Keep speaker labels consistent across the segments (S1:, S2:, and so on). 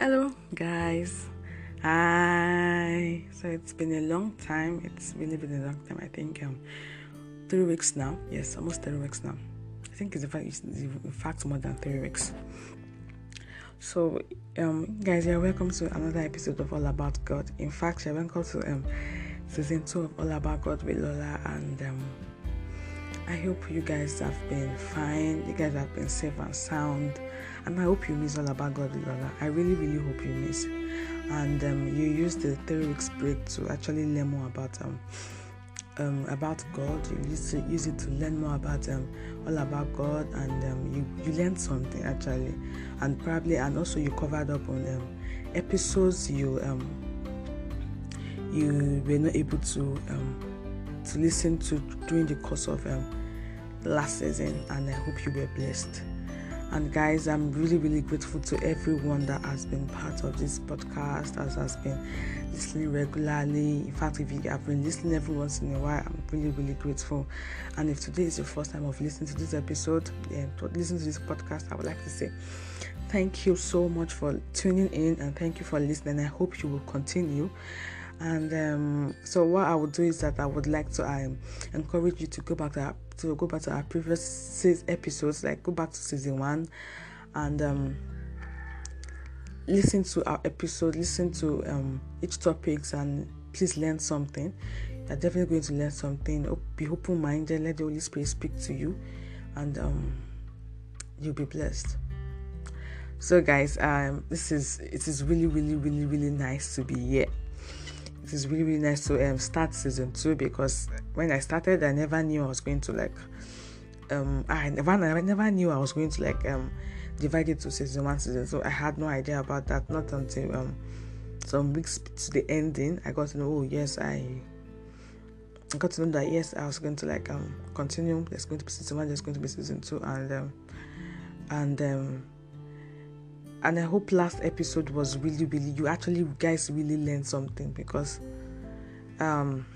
S1: Hello, guys. Hi. So it's been a long time. It's really been a long time. I think um, three weeks now. Yes, almost three weeks now. I think it's in fact, it's in fact more than three weeks. So, um, guys, you're welcome to another episode of All About God. In fact, you're welcome to um, season two of All About God with Lola, and um, I hope you guys have been fine. You guys have been safe and sound and I hope you miss all about God, Lola. I really, really hope you miss. And um, you use the three weeks break to actually learn more about um, um, about God. You use it, use it to learn more about um, all about God, and um, you you learned something actually, and probably and also you covered up on um, episodes you um, you were not able to um, to listen to during the course of um, last season, and I hope you were blessed. And guys, I'm really, really grateful to everyone that has been part of this podcast, as has been listening regularly. In fact, if you have been listening every once in a while, I'm really, really grateful. And if today is your first time of listening to this episode, yeah, to listen to this podcast, I would like to say thank you so much for tuning in and thank you for listening. I hope you will continue. And um, so, what I would do is that I would like to um, encourage you to go back to our, to go back to our previous episodes, like go back to season one, and um, listen to our episode, listen to um, each topics, and please learn something. You're definitely going to learn something. Be open minded. Let the Holy Spirit speak to you, and um, you'll be blessed. So, guys, um, this is it is really, really, really, really nice to be here it is really really nice to um, start season two because when I started, I never knew I was going to like um I never I never knew I was going to like um divide it to season one season. So I had no idea about that. Not until um some weeks to the ending, I got to know. Oh yes, I. I got to know that yes, I was going to like um continue. There's going to be season one. There's going to be season two, and um and um and I hope last episode was really, really you actually guys really learned something because um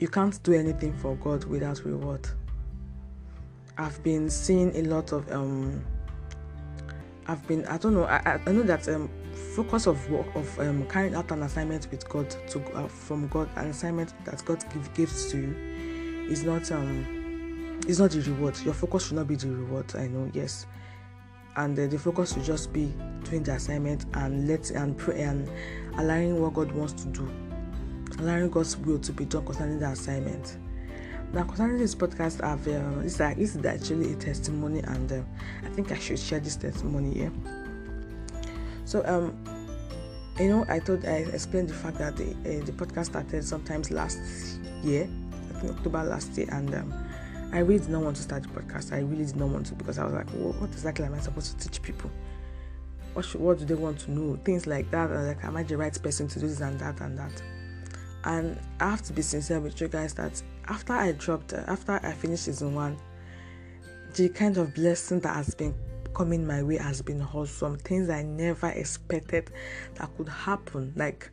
S1: you can't do anything for God without reward. I've been seeing a lot of um I've been I don't know I, I know that um focus of work of um, carrying out an assignment with God to uh, from God an assignment that God give, gives to you is not um is not the reward. Your focus should not be the reward. I know yes and uh, the focus should just be doing the assignment and let and pray and allowing what God wants to do, allowing God's will to be done concerning the assignment. Now, concerning this podcast, I've uh, uh, this is actually a testimony, and uh, I think I should share this testimony here. So, um, you know, I thought I explained the fact that the uh, the podcast started sometimes last year, I think October last year, and um, I really did not want to start the podcast. I really did not want to because I was like, what exactly am I supposed to teach people? What should, what do they want to know? Things like that. Like, am I the right person to do this and that and that? And I have to be sincere with you guys that after I dropped, after I finished season one, the kind of blessing that has been coming my way has been awesome. Things I never expected that could happen. Like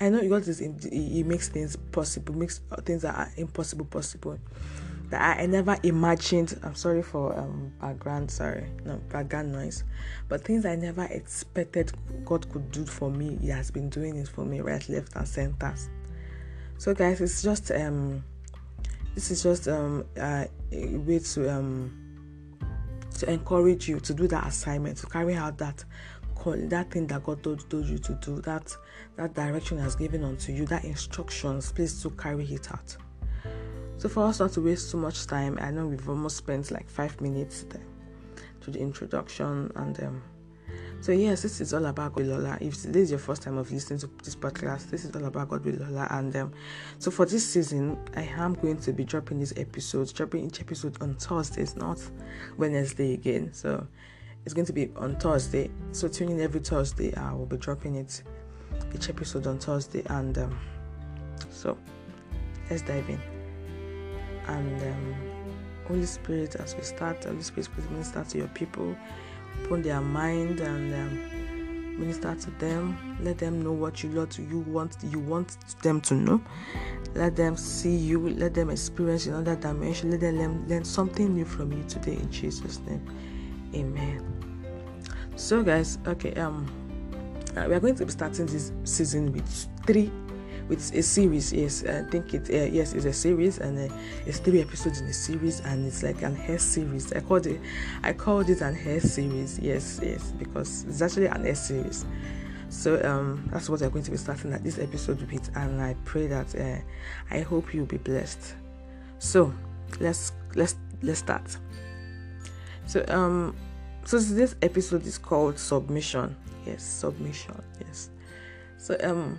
S1: I know God is, He makes things possible, makes things that are impossible possible that I, never imagined. I'm sorry for um, background, sorry, no background noise, but things I never expected God could do for me. He has been doing it for me, right, left, and center. So, guys, it's just um, this is just um uh, a way to um to encourage you to do that assignment, to carry out that call, that thing that God told, told you to do, that that direction has given unto you, that instructions, please to carry it out. So, for us not to waste too much time, I know we've almost spent like five minutes there to the introduction and um, so yes, this is all about God Lola. If this is your first time of listening to this podcast, this is all about God with Lola. And um, so for this season, I am going to be dropping these episodes, dropping each episode on Thursdays, not Wednesday again. So it's going to be on Thursday. So tune in every Thursday. I will be dropping it each episode on Thursday. And um, so let's dive in and um, Holy Spirit, as we start, Holy Spirit, please minister to your people, open their mind and um, minister to them. Let them know what you you want you want them to know. Let them see you. Let them experience another dimension. Let them learn, learn something new from you today in Jesus' name. Amen. So, guys, okay, um, Uh, we are going to be starting this season with three with a series. Yes, I think it. Uh, yes, it's a series, and uh, it's three episodes in a series, and it's like an hair series. I called it. I called it an hair series. Yes, yes, because it's actually an hair series. So um, that's what we're going to be starting at this episode with, and I pray that uh, I hope you'll be blessed. So let's let's let's start. So um, so this episode is called submission. Yes, submission. Yes. So um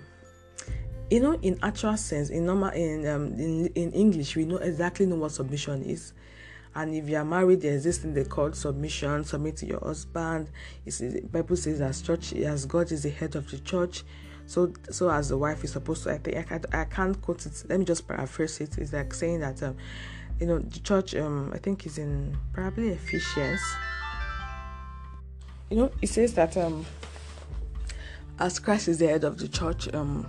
S1: you know in actual sense in normal in um in, in english we know exactly know what submission is. And if you are married there's this thing they call submission submit to your husband. It's, the bible says as church as god is the head of the church. So so as the wife is supposed to i think i, can't, I can't quote it. Let me just paraphrase it. It's like saying that um you know the church um i think is in probably ephesians. You know it says that um as christ is the head of the church um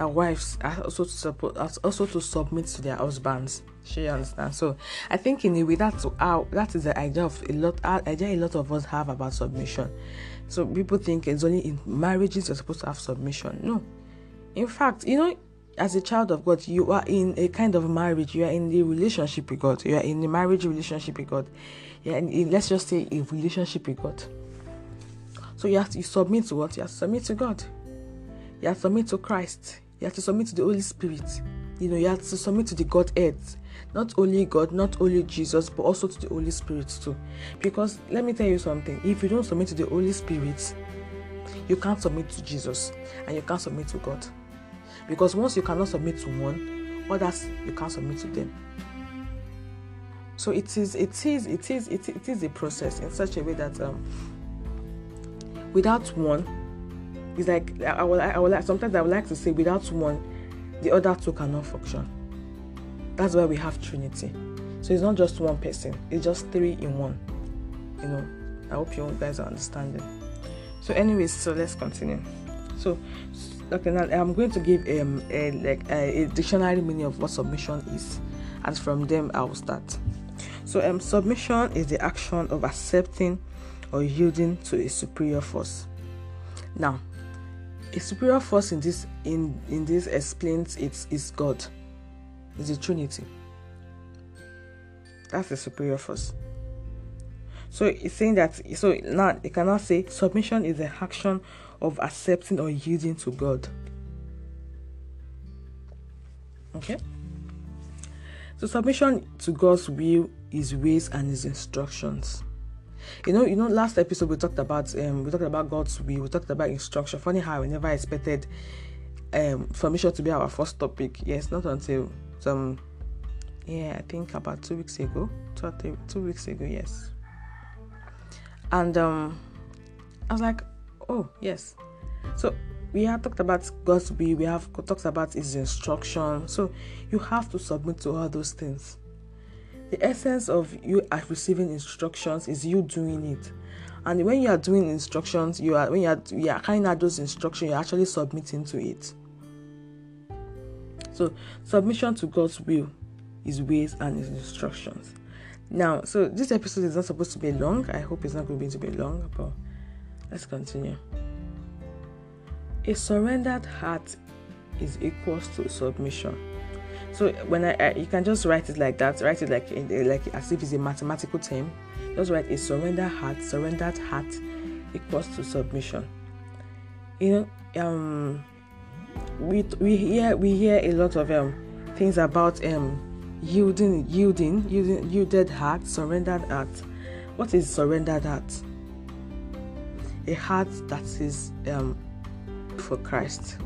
S1: that wives are also to support also to submit to their husbands. She understands. So I think in a way that's how that is the idea of a lot idea a lot of us have about submission. So people think it's only in marriages you're supposed to have submission. No. In fact, you know, as a child of God, you are in a kind of marriage, you are in the relationship with God, you are in a marriage relationship with God. Yeah, and let's just say a relationship with God. So you have to you submit to what? You have to submit to God. You have to submit to Christ. You have to submit to the Holy Spirit. You know, you have to submit to the Godhead. Not only God, not only Jesus, but also to the Holy Spirit too. Because let me tell you something if you don't submit to the Holy Spirit, you can't submit to Jesus and you can't submit to God. Because once you cannot submit to one, others you can't submit to them. So it is, it is, it is, it, it is a process in such a way that um, without one, it's like I would, I like sometimes I would like to say without one, the other two cannot function. That's why we have Trinity. So it's not just one person; it's just three in one. You know. I hope you guys are understanding. So, anyways, so let's continue. So, okay, now I'm going to give um a, like a, a dictionary meaning of what submission is, and from them I will start. So, um, submission is the action of accepting or yielding to a superior force. Now, a superior force in this in in this explains it is God. It's the Trinity. That's the superior force. So it's saying that so now you cannot say submission is the action of accepting or yielding to God. Okay? So submission to God's will, his ways and his instructions. You know, you know, last episode we talked about um we talked about God's will, we talked about instruction. Funny how I never expected um submission to be our first topic. Yes, not until some yeah, I think about two weeks ago. Two weeks ago, yes. And um I was like, oh yes. So we have talked about God's will, we have talked about his instruction. So you have to submit to all those things. The essence of you receiving instructions is you doing it. And when you are doing instructions, you are when you are, you are carrying out those instructions, you're actually submitting to it. So submission to God's will, His ways, and His instructions. Now, so this episode is not supposed to be long. I hope it's not going to be long, but let's continue. A surrendered heart is equals to submission. So when I, I, you can just write it like that, write it like like as if it's a mathematical term. Just write a surrender heart, surrendered heart equals to submission. You know, um, we we hear we hear a lot of um things about um yielding, yielding, yielding, yielded heart, surrendered heart. What is surrendered heart? A heart that is um for Christ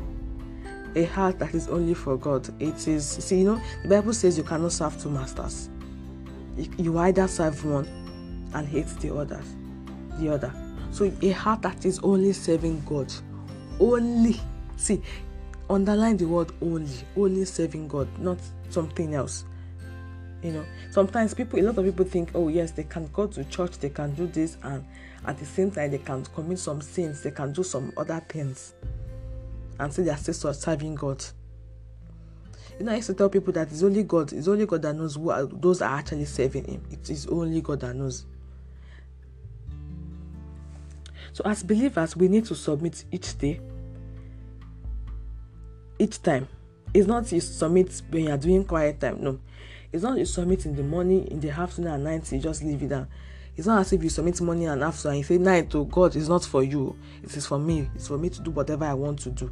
S1: a heart that is only for God. It is, see, you know, the Bible says you cannot serve two masters. You either serve one and hate the others, the other. So a heart that is only serving God, only. See, underline the word only, only serving God, not something else. You know, sometimes people, a lot of people think, oh yes, they can go to church, they can do this, and at the same time they can commit some sins, they can do some other things and say they are serving God. You know, I used to tell people that it's only God, it's only God that knows who are, those are actually serving Him. It is only God that knows. So, as believers, we need to submit each day, each time. It's not you submit when you are doing quiet time. No, it's not you submit in the morning, in the afternoon, and night. You just leave it down. It's not as if you submit morning and after and you say night to God is not for you. It is for me. It's for me to do whatever I want to do.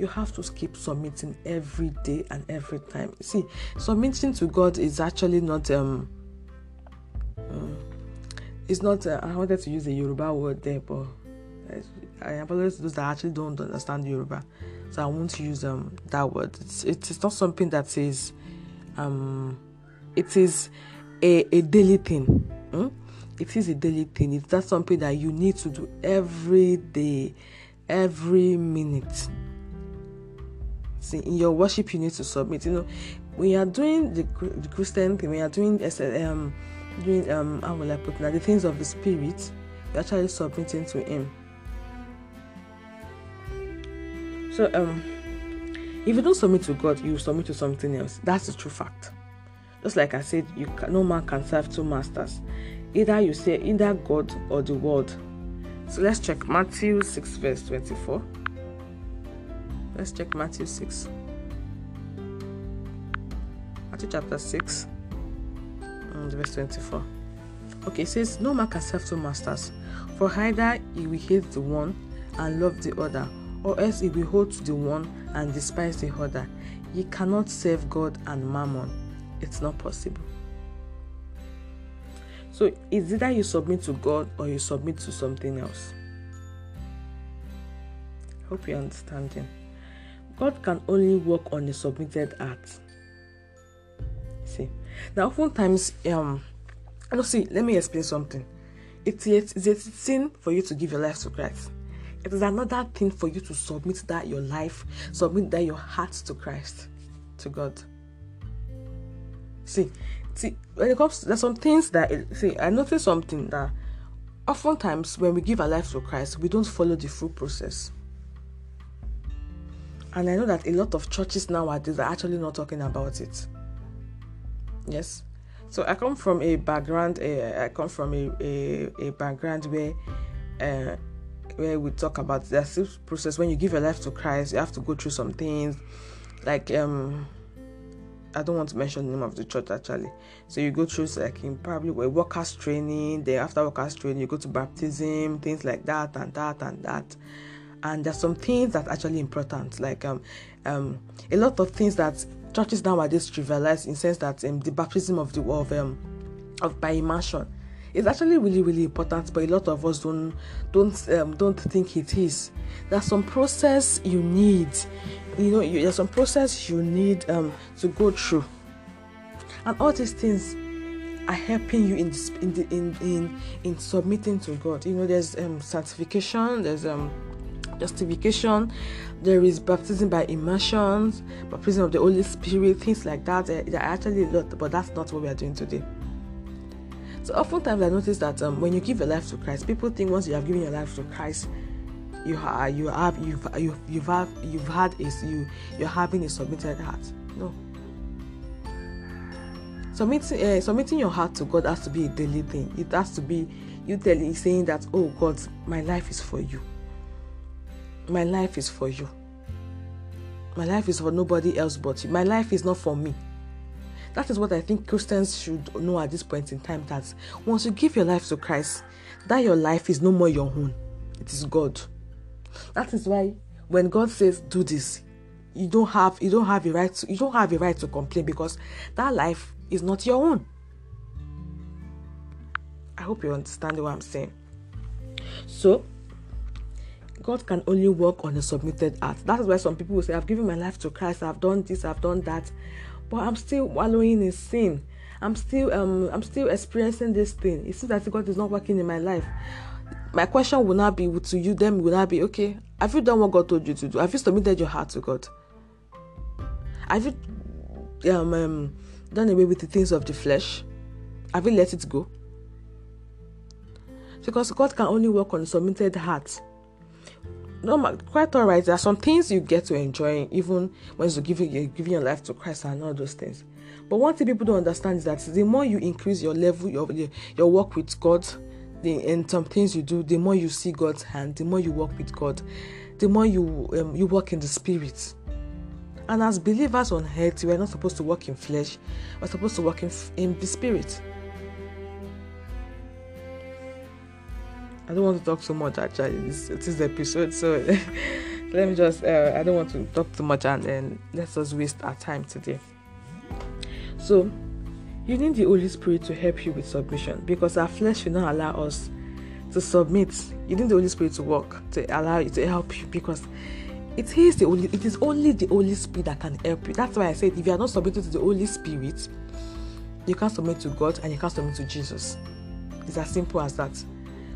S1: You have to keep submitting every day and every time. See, submitting to God is actually not um. um it's not. Uh, I wanted to use the Yoruba word there, but I apologize to those that actually don't understand Yoruba, so I won't use um that word. It's it is not something that is um. It is a, a daily thing. Hmm? It is a daily thing. It's not something that you need to do every day, every minute. See, in your worship, you need to submit. You know, you are doing the, the Christian thing, you are doing um, doing um, how will I put it, the things of the Spirit, you're actually submitting to Him. So, um, if you don't submit to God, you submit to something else. That's the true fact. Just like I said, you can, no man can serve two masters. Either you say either God or the world. So let's check Matthew 6 verse 24. Let's check Matthew 6. Matthew chapter 6 verse 24. Okay, it says, No man can serve two masters, for either he will hate the one and love the other, or else he will hold to the one and despise the other. Ye cannot serve God and mammon it's not possible. So it's either you submit to God or you submit to something else. Hope you're understanding. God can only work on a submitted heart. See, now oftentimes, um, no, see, let me explain something. It's a, it's a sin for you to give your life to Christ. It is another thing for you to submit that your life, submit that your heart to Christ, to God. See, see, when it comes, to, there's some things that see. I noticed something that oftentimes when we give our life to Christ, we don't follow the full process. And I know that a lot of churches nowadays are actually not talking about it. Yes. So I come from a background. Uh, I come from a, a, a background where uh, where we talk about the process. When you give your life to Christ, you have to go through some things, like um, I don't want to mention the name of the church actually. So you go through like in probably a workers training, then after workers training you go to baptism, things like that and that and that. And there's some things that actually important, like um um a lot of things that churches nowadays trivialize in sense that um, the baptism of the of um of by immersion is actually really really important, but a lot of us don't don't um, don't think it is. There's some process you need you know you, there's some process you need um, to go through and all these things are helping you in in, in in in submitting to God. You know, there's um, sanctification, there's um, justification, there is baptism by immersion, baptism of the Holy Spirit, things like that. There, are actually a lot, but that's not what we are doing today. So oftentimes I notice that um, when you give your life to Christ, people think once you have given your life to Christ, you have you have you've you've you've you've had you you're having a submitted heart. No. Submitting uh, submitting your heart to God has to be a daily thing. It has to be you telling saying that oh God, my life is for you. My life is for you. My life is for nobody else but you. My life is not for me. That is what I think Christians should know at this point in time that once you give your life to Christ, that your life is no more your own. It is God. That is why when God says do this, you don't have you don't have a right to you don't have a right to complain because that life is not your own. I hope you understand what I'm saying. So God can only work on a submitted heart. That is why some people will say, I've given my life to Christ, I've done this, I've done that, but I'm still wallowing in sin. I'm still um I'm still experiencing this thing. It seems that God is not working in my life my question will not be to you, then will not be okay. Have you done what God told you to do? Have you submitted your heart to God? Have you um, um, done away with the things of the flesh? Have you let it go? Because God can only work on a submitted heart. No, quite all right. There are some things you get to enjoy even when you're giving, you're giving your life to Christ and all those things. But one thing people don't understand is that the more you increase your level, your your work with God, the, in some things you do, the more you see God's hand, the more you work with God, the more you um, you walk in the spirit. And as believers on earth, we are not supposed to work in flesh, we're supposed to work in, in the spirit. I don't want to talk so much actually this, this episode, so let me just uh, I don't want to talk too much and then let's just waste our time today. So you need the Holy Spirit to help you with submission because our flesh will not allow us to submit. You need the Holy Spirit to work to allow you to help you because it is the only it is only the Holy Spirit that can help you. That's why I said if you are not submitted to the Holy Spirit, you can't submit to God and you can't submit to Jesus. It's as simple as that.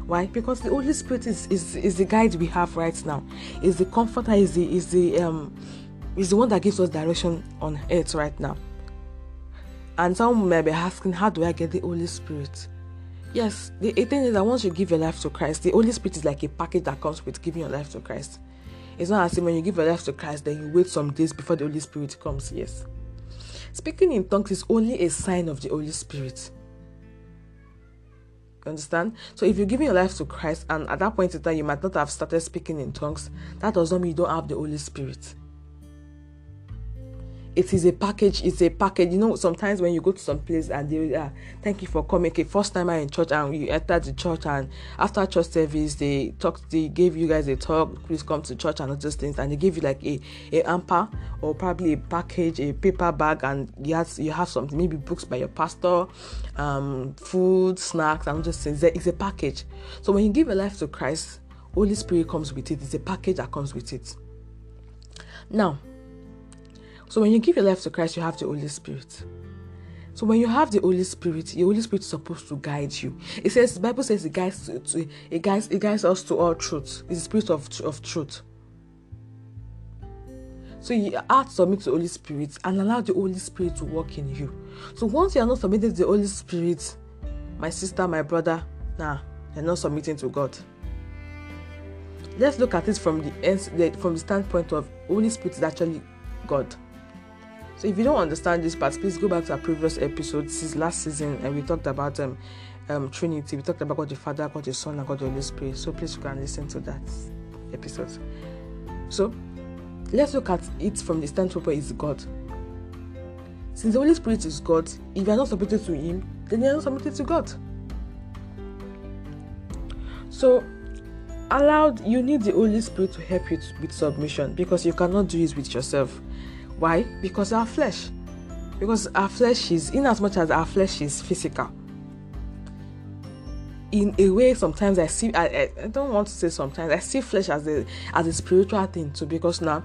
S1: Why? Because the Holy Spirit is, is, is the guide we have right now. Is the comforter, is the is the um is the one that gives us direction on earth right now. And some may be asking, how do I get the Holy Spirit? Yes, the thing is that once you give your life to Christ, the Holy Spirit is like a package that comes with giving your life to Christ. It's not as if when you give your life to Christ, then you wait some days before the Holy Spirit comes. Yes. Speaking in tongues is only a sign of the Holy Spirit. Understand? So if you're giving your life to Christ and at that point in time you might not have started speaking in tongues, that does not mean you don't have the Holy Spirit it is a package it's a package. You know sometimes when you go to some place and they uh, thank you for coming. Okay first time i in church and you enter the church and after church service they talk they gave you guys a talk please come to church and all those things. And they give you like a a amper or probably a package a paper bag and you have you have something maybe books by your pastor um food snacks and just things. It's a package. So when you give your life to christ holy spirit comes with it. It's a package that comes with it. Now so when you give your life to Christ, you have the Holy Spirit. So when you have the Holy Spirit, the Holy Spirit is supposed to guide you. It says the Bible says it guides to, it guides it guides us to all truth. It's the spirit of of truth. So you have to submit to the Holy Spirit and allow the Holy Spirit to work in you. So once you are not submitted to the Holy Spirit, my sister, my brother, nah, you're not submitting to God. Let's look at it from the from the standpoint of Holy Spirit is actually God. So if you don't understand this part, please go back to our previous episode. This is last season, and we talked about um, um Trinity. We talked about God the Father, God the Son, and God the Holy Spirit. So please you can listen to that episode. So let's look at it from the standpoint where it's God. Since the Holy Spirit is God, if you are not submitted to Him, then you are not submitted to God. So allowed you need the Holy Spirit to help you with submission because you cannot do it with yourself. Why? Because our flesh. Because our flesh is, in as much as our flesh is physical. In a way, sometimes I see. I, I don't want to say sometimes. I see flesh as a as a spiritual thing too. Because now,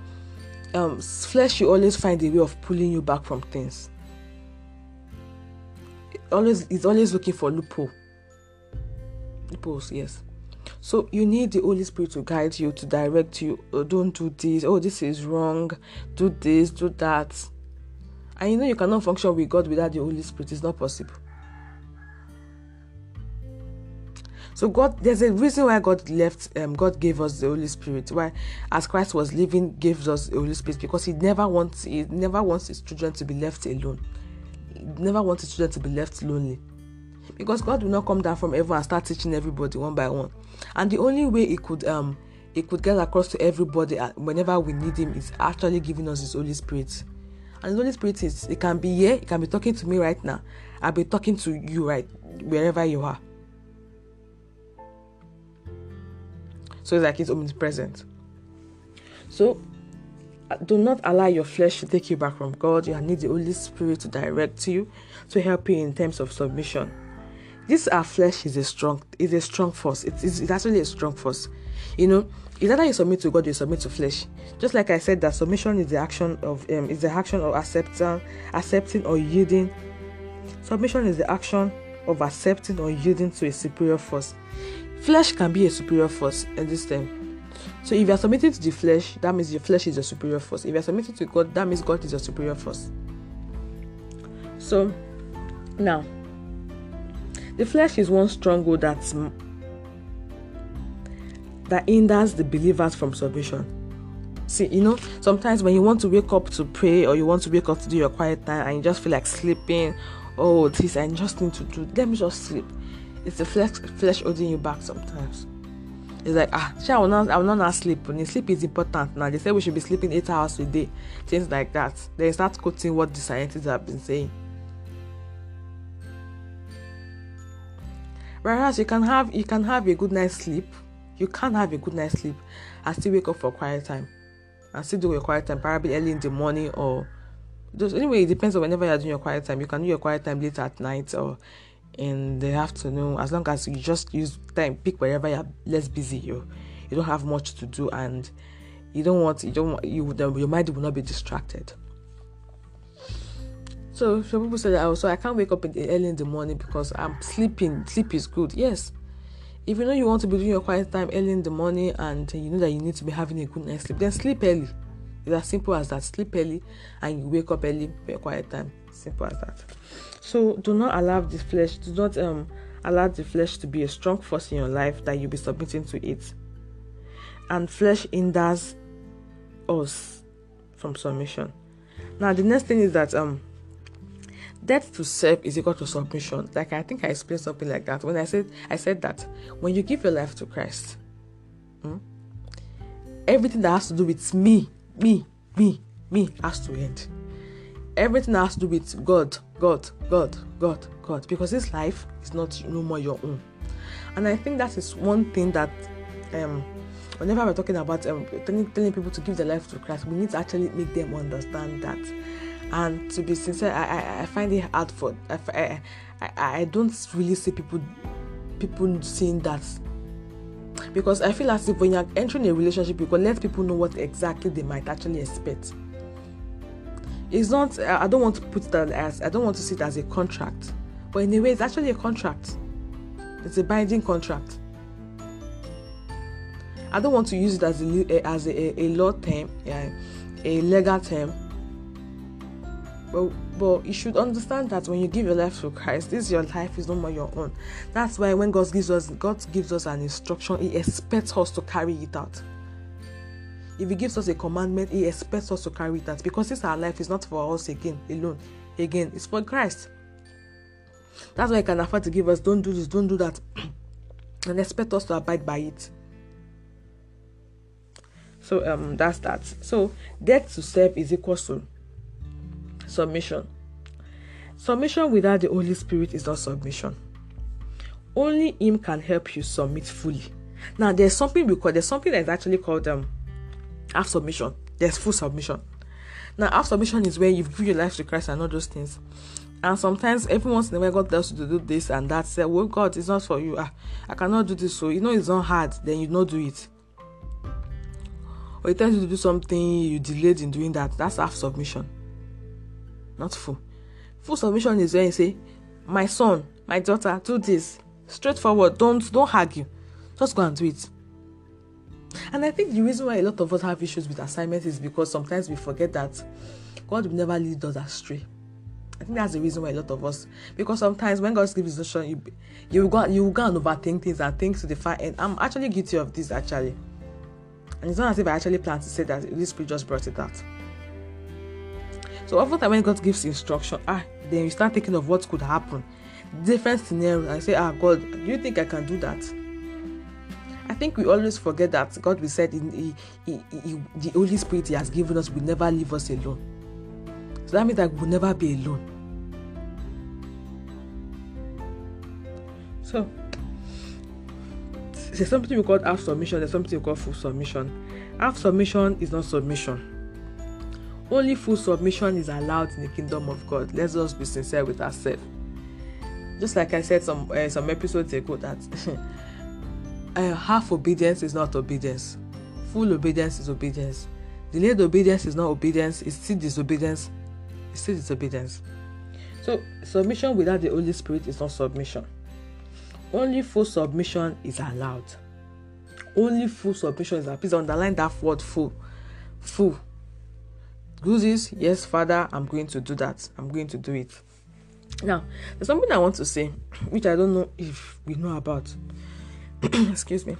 S1: um, flesh you always find a way of pulling you back from things. It always, it's always looking for loophole. Loopholes, yes. So you need the Holy Spirit to guide you, to direct you. Oh, don't do this. Oh, this is wrong. Do this, do that. And you know you cannot function with God without the Holy Spirit. It's not possible. So God, there's a reason why God left. Um, God gave us the Holy Spirit. Why, as Christ was living, gives us the Holy Spirit because He never wants He never wants His children to be left alone. He never wants His children to be left lonely. Because God will not come down from heaven and start teaching everybody one by one. And the only way He could um He could get across to everybody uh, whenever we need Him is actually giving us His Holy Spirit. And the Holy Spirit is it can be here, it can be talking to me right now. I'll be talking to you right wherever you are. So it's like it's omnipresent. So uh, do not allow your flesh to take you back from God. You need the Holy Spirit to direct you, to help you in terms of submission this our flesh is a strong is a strong force. It is it's actually a strong force. You know, it's either you submit to God or you submit to flesh. Just like I said, that submission is the action of um, is the action of accepting, accepting or yielding. Submission is the action of accepting or yielding to a superior force. Flesh can be a superior force in this time. So if you are submitting to the flesh, that means your flesh is a superior force. If you are submitting to God, that means God is a superior force. So now the flesh is one stronghold that that hinders the believers from submission. See, you know, sometimes when you want to wake up to pray or you want to wake up to do your quiet time and you just feel like sleeping, oh, this I just need to do, let me just sleep. it's the flesh flesh holding you back sometimes. It's like ah, sure, I will not I will not sleep. When sleep is important now. They say we should be sleeping eight hours a day, things like that. They start quoting what the scientists have been saying. Whereas you can have you can have a good night's sleep, you can't have a good night's sleep and still wake up for quiet time. And still do your quiet time, probably early in the morning or just anyway, it depends on whenever you're doing your quiet time. You can do your quiet time late at night or in the afternoon, as long as you just use time, pick wherever you're less busy. You you don't have much to do and you don't want you don't want, you your mind will not be distracted. So some people say that also oh, I can't wake up in the, early in the morning because I'm sleeping. Sleep is good. Yes. If you know you want to be doing your quiet time early in the morning and you know that you need to be having a good night's sleep, then sleep early. It's as simple as that. Sleep early and you wake up early for your quiet time. Simple as that. So do not allow the flesh, do not um allow the flesh to be a strong force in your life that you'll be submitting to it. And flesh hinders us from submission. Now the next thing is that um death to self is equal to submission. Like I think I explained something like that when I said I said that when you give your life to Christ, hmm, everything that has to do with me, me, me, me has to end. Everything has to do with God, God, God, God, God, because this life is not no more your own. And I think that is one thing that um whenever we're talking about um, telling, telling people to give their life to Christ, we need to actually make them understand that and to be sincere i i, I find it hard for I, I i don't really see people people seeing that. Because i feel as if when you're entering a relationship you can let people know what exactly they might actually expect. It's not i don't want to put that as i don't want to see it as a contract. But in a way it's actually a contract. It's a binding contract. I don't want to use it as a as a, a law term yeah, a legal term but but you should understand that when you give your life to Christ, this your life is no more your own. That's why when God gives us God gives us an instruction, He expects us to carry it out. If He gives us a commandment, He expects us to carry it out because this our life is not for us again alone. Again, it's for Christ. That's why He can afford to give us don't do this, don't do that, and expect us to abide by it. So um that's that. So death to self is equal to Submission. Submission without the Holy Spirit is not submission. Only Him can help you submit fully. Now, there's something we call there's something that's actually called um half submission. There's full submission. Now, half submission is where you've give your life to Christ and all those things. And sometimes every once in a while God tells you to do this and that. Say, well, God, it's not for you. Ah, I cannot do this. So you know it's not hard, then you not do it. Or he tells you to do something, you delayed in doing that. That's half submission not full. Full submission is when you say, My son, my daughter, do this. Straightforward. Don't don't argue. Just go and do it. And I think the reason why a lot of us have issues with assignments is because sometimes we forget that God will never lead us astray. I think that's the reason why a lot of us, because sometimes when God gives instruction, you you go you go and overthink things and think to the far end. I'm actually guilty of this actually, and it's not as if I actually planned to say that. This spirit just brought it out. So often when God gives instruction, ah, then you start thinking of what could happen, different scenarios, and say, ah, God, do you think I can do that? I think we always forget that God, we said, in, he, he, he, the Holy Spirit He has given us will never leave us alone. So that means that we'll never be alone. So there's something we call half submission, there's something we call full submission. Half submission is not submission. Only full submission is allowed in the kingdom of God. Let's just be sincere with ourselves. Just like I said some uh, some episodes ago, that uh, half obedience is not obedience. Full obedience is obedience. Delayed obedience is not obedience. It's still disobedience. It's still disobedience. So submission without the Holy Spirit is not submission. Only full submission is allowed. Only full submission is allowed. Please underline that word full. Full this yes father i'm going to do that i'm going to do it now there's something i want to say which i don't know if we know about excuse me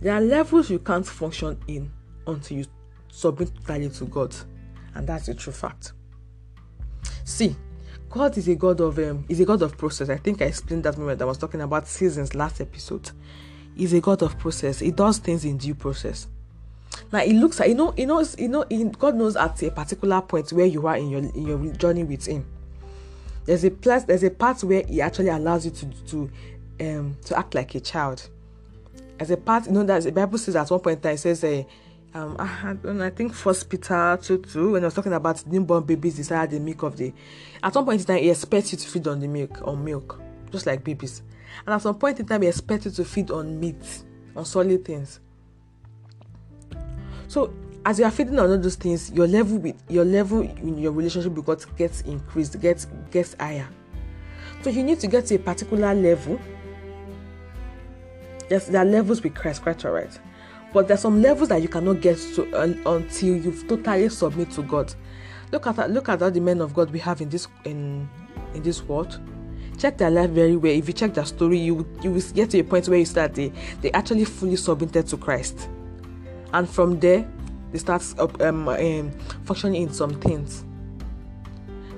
S1: there are levels you can't function in until you submit totally to god and that's a true fact see God is a God of um, is a God of process. I think I explained that moment I was talking about seasons last episode. He's a God of process. He does things in due process. Now it looks like you know, you know, you know, God knows at a particular point where you are in your in your journey with Him. There's a place, there's a part where He actually allows you to to um to act like a child. As a part, you know, that the Bible says at one point in time, it says, uh, um, I, I think First Peter 2 2, when I was talking about newborn babies desire the milk of the. At some point in time, he expects you to feed on the milk, on milk, just like babies. And at some point in time, he expects you to feed on meat, on solid things. So as you are feeding on all those things, your level with your level in your relationship with God gets increased, gets gets higher. So you need to get to a particular level. Yes, there are levels with Christ, quite alright. But there's some levels that you cannot get to uh, until you've totally submit to God. Look at look at all the men of God we have in this in in this world. Check their life very well. If you check their story, you you will get to a point where you start they they actually fully submitted to Christ, and from there they start um, um, functioning in some things.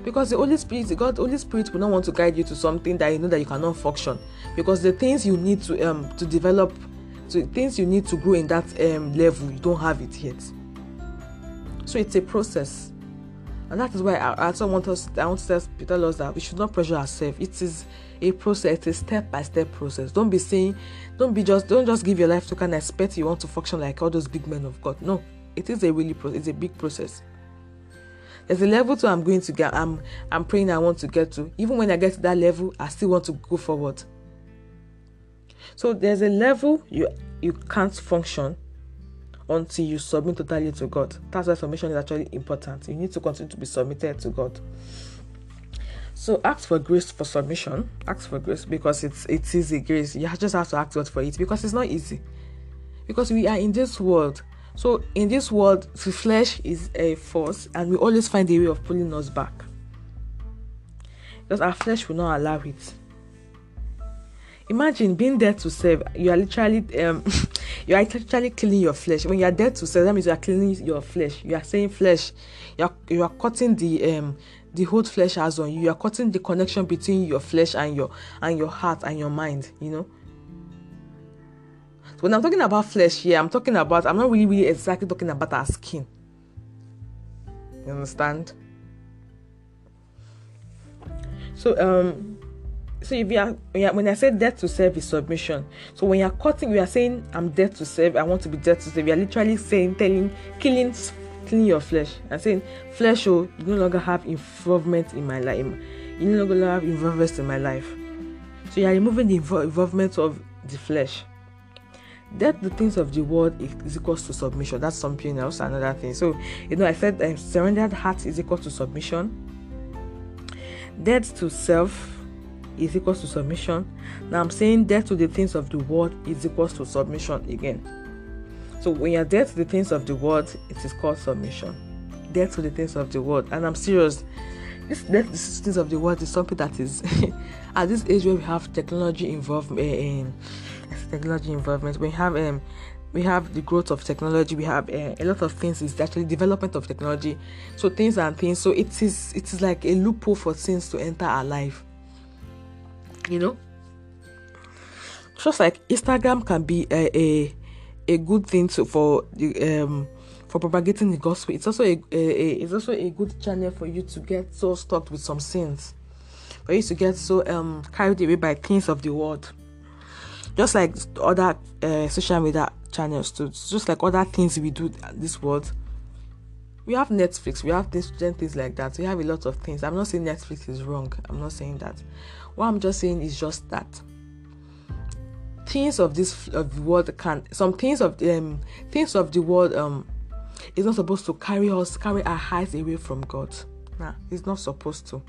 S1: Because the Holy Spirit, God, Holy Spirit will not want to guide you to something that you know that you cannot function. Because the things you need to um to develop so things you need to grow in that um, level you don't have it yet so it's a process and that is why I, also want us I want to tell us that we should not pressure ourselves. It is a process it's a step by step process. Don't be saying don't be just don't just give your life to kind of expect you want to function like all those big men of God. No it is a really pro- it's a big process. There's a level to I'm going to get I'm I'm praying I want to get to. Even when I get to that level I still want to go forward. So there's a level you you can't function until you submit totally to God. That's why submission is actually important. You need to continue to be submitted to God. So ask for grace for submission. Ask for grace because it's it is a grace. You just have to ask God for it because it's not easy. Because we are in this world. So in this world, the flesh is a force, and we always find a way of pulling us back. Because our flesh will not allow it imagine being there to serve you are literally um you are literally killing your flesh. When you are dead to serve that means you are killing your flesh. You are saying flesh. You are you are cutting the um the whole flesh has on you. You are cutting the connection between your flesh and your and your heart and your mind you know? So when i'm talking about flesh here i'm talking about i'm not really really exactly talking about our skin. You understand? So um so if you are when I say death to self is submission. So when you are cutting, you are saying I'm dead to self. I want to be dead to self. You are literally saying, telling, killing, killing your flesh and saying, flesh, oh, you no longer have involvement in my life. You no longer have involvement in my life. So you are removing the involvement of the flesh. Death, the things of the world is equals to submission. That's something else, another thing. So you know, I said um, surrendered heart is equal to submission. Death to self is equals to submission. Now I'm saying death to the things of the world is equals to submission again. So when you're dead to the things of the world, it is called submission. Death to the things of the world. And I'm serious. This death to the things of the world is something that is at this age where we have technology involved eh, in technology involvement. We have um we have the growth of technology we have uh, a lot of things is actually development of technology so things and things so it is it is like a loophole for things to enter our life you know? Just like instagram can be a a, a good thing to for the um for propagating the gospel. It's also a, a, a, it's also a good channel for you to get so stuck with some sins. For you to get so um carried away by things of the world. Just like other uh, social media channels too. Just like other things we do this world. We have netflix. We have things things like that. We have a lot of things. I'm not saying netflix is wrong. I'm not saying that what I'm just saying is just that things of this of the world can some things of um things of the world um is not supposed to carry us carry our eyes away from God. Nah, it's not supposed to.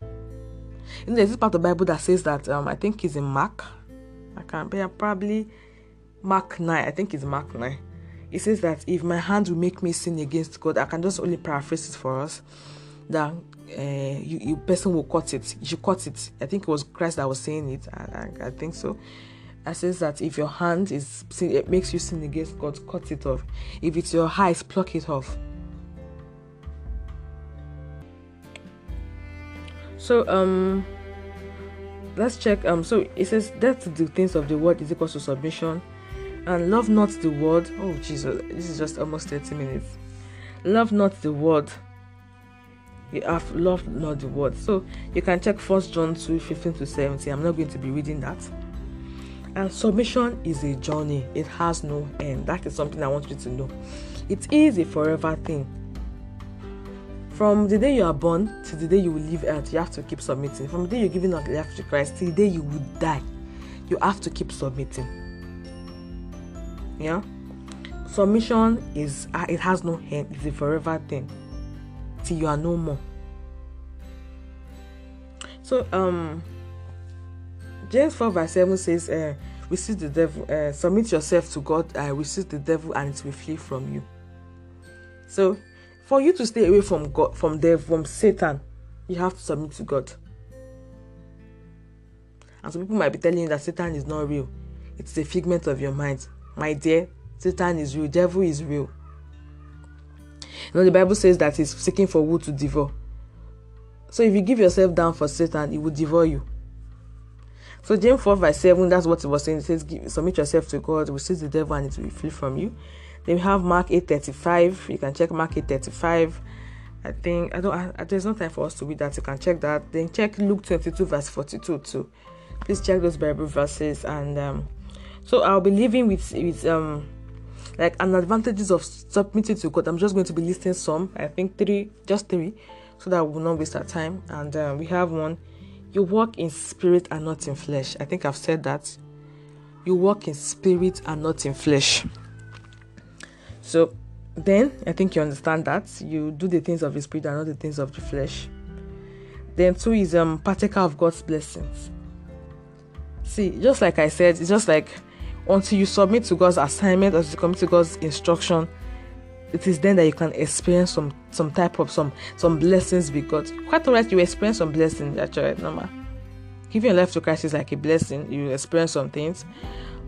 S1: You know, there's this part of the Bible that says that um I think it's in Mark. I can't be probably Mark 9. I think it's Mark 9. It says that if my hand will make me sin against God, I can just only paraphrase it for us. That uh, you, you person will cut it. You cut it. I think it was Christ that was saying it. I, I, I think so. I says that if your hand is sin, it makes you sin against God, cut it off. If it's your eyes, pluck it off. So um let's check um so it says that the things of the world is equal to submission and love not the world oh jesus this is just almost 30 minutes love not the world you have love not the word so you can check first john 2 15 to 17 i'm not going to be reading that. And submission is a journey. It has no end. That is something i want you to know. It is a forever thing. From the day you are born to the day you will leave earth you have to keep submitting. From the day you're giving up life to christ till the day you will die you have to keep submitting. Yeah? Submission is uh, it has no end. It's a forever thing till you are no more. So um james 4 verse 7 says uh, resist the devil uh, submit yourself to god uh, resist the devil and it will flee from you. So for you to stay away from god from there from satan you have to submit to god. And some people might be telling you that satan is not real. It's a figment of your mind. My dear satan is real. Devil is real you know the bible says that he's seeking for wood to devour. So if you give yourself down for satan he will devour you. So james 4 verse 7 that's what it was saying. It says submit yourself to god resist the devil and it will flee from you. Then we have mark 835 you can check mark 835 i think i don't I, there's no time for us to read that. You can check that. Then check luke 22 verse 42 too. Please check those bible verses and um so i'll be leaving with with um like an advantages of submitting to God. I'm just going to be listing some. I think three, just three, so that we will not waste our time. And uh, we have one. You walk in spirit and not in flesh. I think I've said that. You walk in spirit and not in flesh. So then I think you understand that you do the things of the spirit and not the things of the flesh. Then two is um partaker of God's blessings. See, just like I said, it's just like until you submit to God's assignment or you commit to God's instruction, it is then that you can experience some some type of some some blessings with God. Quite alright, you experience some blessings actually, normal. Giving your life to Christ is like a blessing. You experience some things,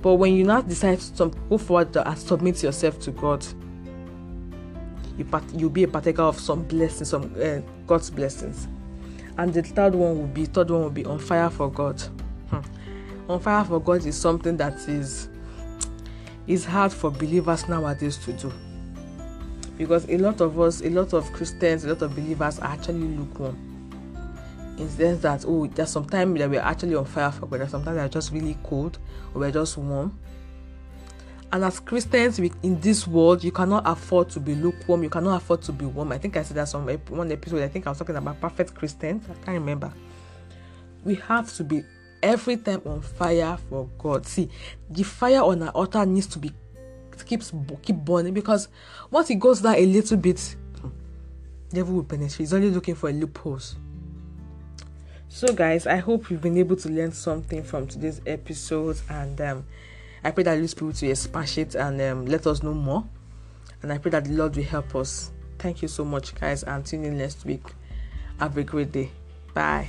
S1: but when you now decide to go forward and submit yourself to God, you part, you'll be a partaker of some blessings, some uh, God's blessings. And the third one will be third one will be on fire for God. On fire for God is something that is is hard for believers nowadays to do. Because a lot of us a lot of christians a lot of believers are actually lukewarm. In sense that oh there's some time that we're actually on fire for god. There's sometimes they're just really cold or we're just warm. And as christians in this world you cannot afford to be lukewarm. You cannot afford to be warm. I think i said that some one episode i think i was talking about perfect christians. I can't remember. We have to be every time on fire for God. See, the fire on our altar needs to be keeps keep burning because once it goes down a little bit, devil will penetrate. He's only looking for a loopholes. So, guys, I hope you've been able to learn something from today's episode, and um, I pray that the Spirit will expatiate and um, let us know more. And I pray that the Lord will help us. Thank you so much, guys, and tune in next week. Have a great day. Bye.